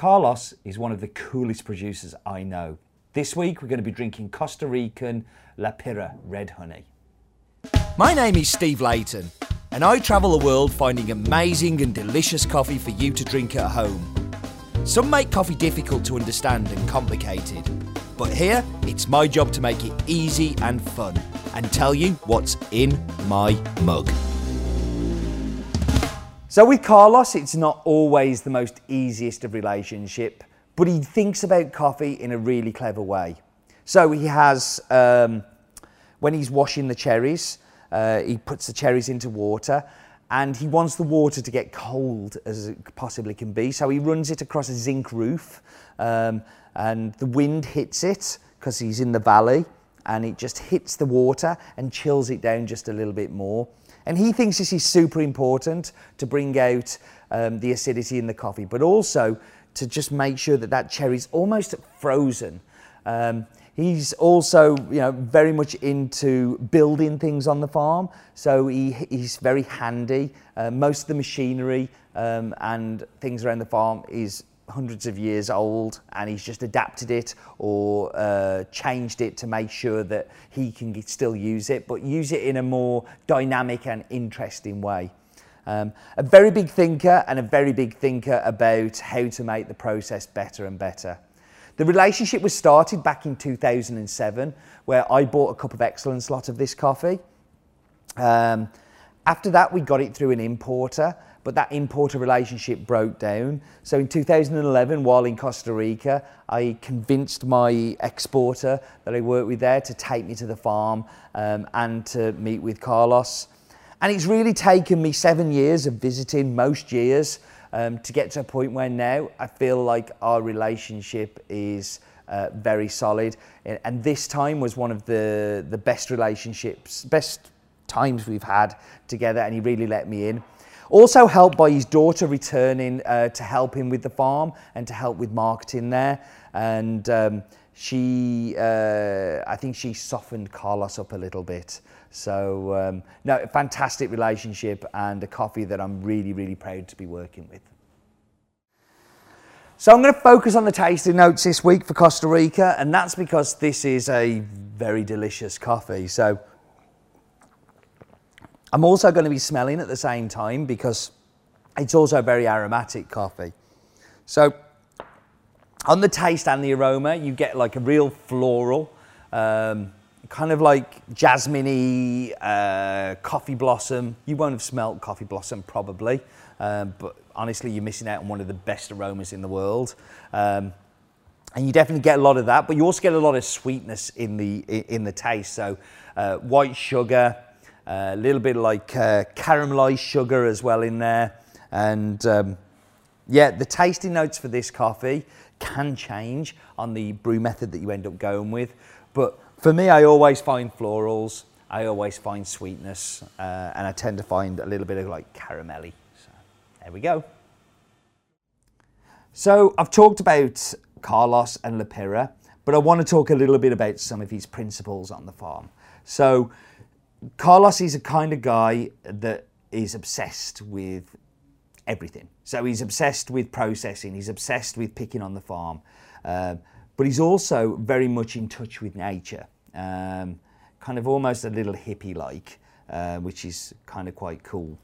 Carlos is one of the coolest producers I know. This week we're going to be drinking Costa Rican La Pira Red Honey. My name is Steve Leighton, and I travel the world finding amazing and delicious coffee for you to drink at home. Some make coffee difficult to understand and complicated, but here it's my job to make it easy and fun and tell you what's in my mug. So with Carlos, it's not always the most easiest of relationship, but he thinks about coffee in a really clever way. So he has, um, when he's washing the cherries, uh, he puts the cherries into water and he wants the water to get cold as it possibly can be. So he runs it across a zinc roof um, and the wind hits it because he's in the valley and it just hits the water and chills it down just a little bit more. And he thinks this is super important to bring out um, the acidity in the coffee, but also to just make sure that that cherry's almost frozen. Um, He's also, you know, very much into building things on the farm. So he, he's very handy. Uh, most of the machinery um, and things around the farm is hundreds of years old and he's just adapted it or uh, changed it to make sure that he can still use it, but use it in a more dynamic and interesting way. Um, a very big thinker and a very big thinker about how to make the process better and better. The relationship was started back in 2007, where I bought a cup of excellence lot of this coffee. Um, after that, we got it through an importer, but that importer relationship broke down. So in 2011, while in Costa Rica, I convinced my exporter that I worked with there to take me to the farm um, and to meet with Carlos. And it's really taken me seven years of visiting most years um, to get to a point where now I feel like our relationship is uh, very solid. And this time was one of the, the best relationships, best times we've had together, and he really let me in. Also helped by his daughter returning uh, to help him with the farm and to help with marketing there. And um, she, uh, I think she softened Carlos up a little bit. So, um, no, fantastic relationship and a coffee that I'm really, really proud to be working with. So I'm going to focus on the tasting notes this week for Costa Rica, and that's because this is a very delicious coffee. So I'm also going to be smelling at the same time because it's also very aromatic coffee. So on the taste and the aroma, you get like a real floral, um, kind of like jasmine uh, coffee blossom. You won't have smelt coffee blossom probably, um, but honestly, you're missing out on one of the best aromas in the world. Um, and you definitely get a lot of that, but you also get a lot of sweetness in the in the taste. So uh, white sugar, a little bit like uh, caramelized sugar as well in there, and um, yeah, the tasting notes for this coffee can change on the brew method that you end up going with, but for me, I always find florals, I always find sweetness, uh, and I tend to find a little bit of like caramelly. So there we go. So I've talked about Carlos and La Pira, but I want to talk a little bit about some of his principles on the farm. So Carlos is a kind of guy that is obsessed with everything. So he's obsessed with processing, he's obsessed with picking on the farm. Uh, but he's also very much in touch with nature, um, kind of almost a little hippie like, uh, which is kind of quite cool.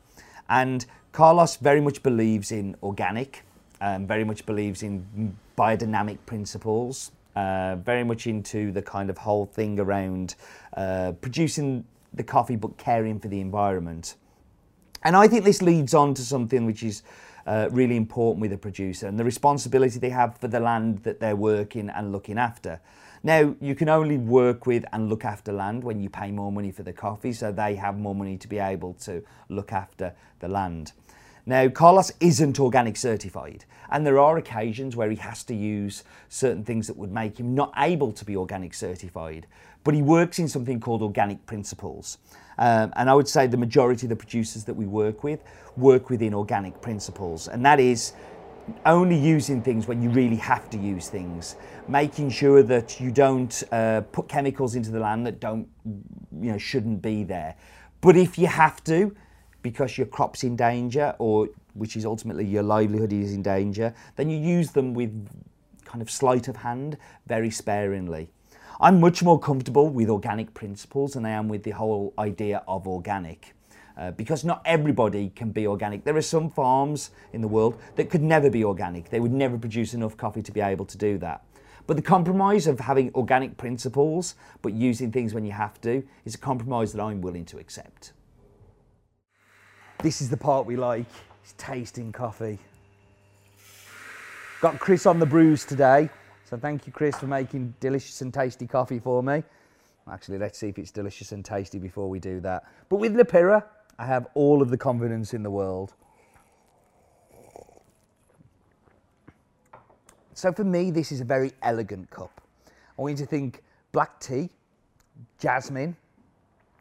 And Carlos very much believes in organic, um, very much believes in biodynamic principles, uh, very much into the kind of whole thing around uh, producing the coffee but caring for the environment. And I think this leads on to something which is uh, really important with a producer and the responsibility they have for the land that they're working and looking after. Now, you can only work with and look after land when you pay more money for the coffee, so they have more money to be able to look after the land. Now, Carlos isn't organic certified, and there are occasions where he has to use certain things that would make him not able to be organic certified, but he works in something called organic principles. Um, and I would say the majority of the producers that we work with work within organic principles, and that is only using things when you really have to use things, making sure that you don't uh, put chemicals into the land that don't, you know, shouldn't be there. But if you have to, because your crop's in danger or which is ultimately your livelihood is in danger, then you use them with kind of sleight of hand, very sparingly. I'm much more comfortable with organic principles than I am with the whole idea of organic. Uh, because not everybody can be organic. There are some farms in the world that could never be organic. They would never produce enough coffee to be able to do that. But the compromise of having organic principles but using things when you have to is a compromise that I'm willing to accept. This is the part we like, it's tasting coffee. Got Chris on the brews today, so thank you Chris for making delicious and tasty coffee for me. Actually, let's see if it's delicious and tasty before we do that. But with La Pira, I have all of the confidence in the world. So for me, this is a very elegant cup. I want you to think black tea, jasmine.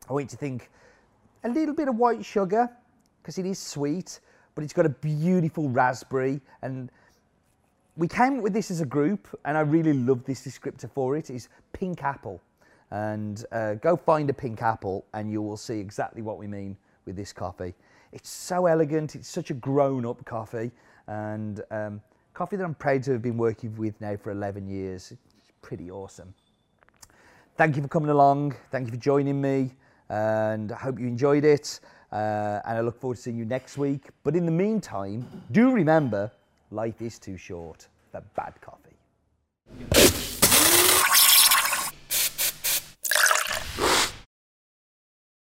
I want you to think a little bit of white sugar, because it is sweet, but it's got a beautiful raspberry. And we came up with this as a group, and I really love this descriptor for it. is pink apple. And uh, go find a pink apple, and you will see exactly what we mean with this coffee. It's so elegant, it's such a grown-up coffee, and um, coffee that I'm proud to have been working with now for 11 years. It's pretty awesome. Thank you for coming along. Thank you for joining me, and I hope you enjoyed it. Uh, and I look forward to seeing you next week. But in the meantime, do remember life is too short for bad coffee.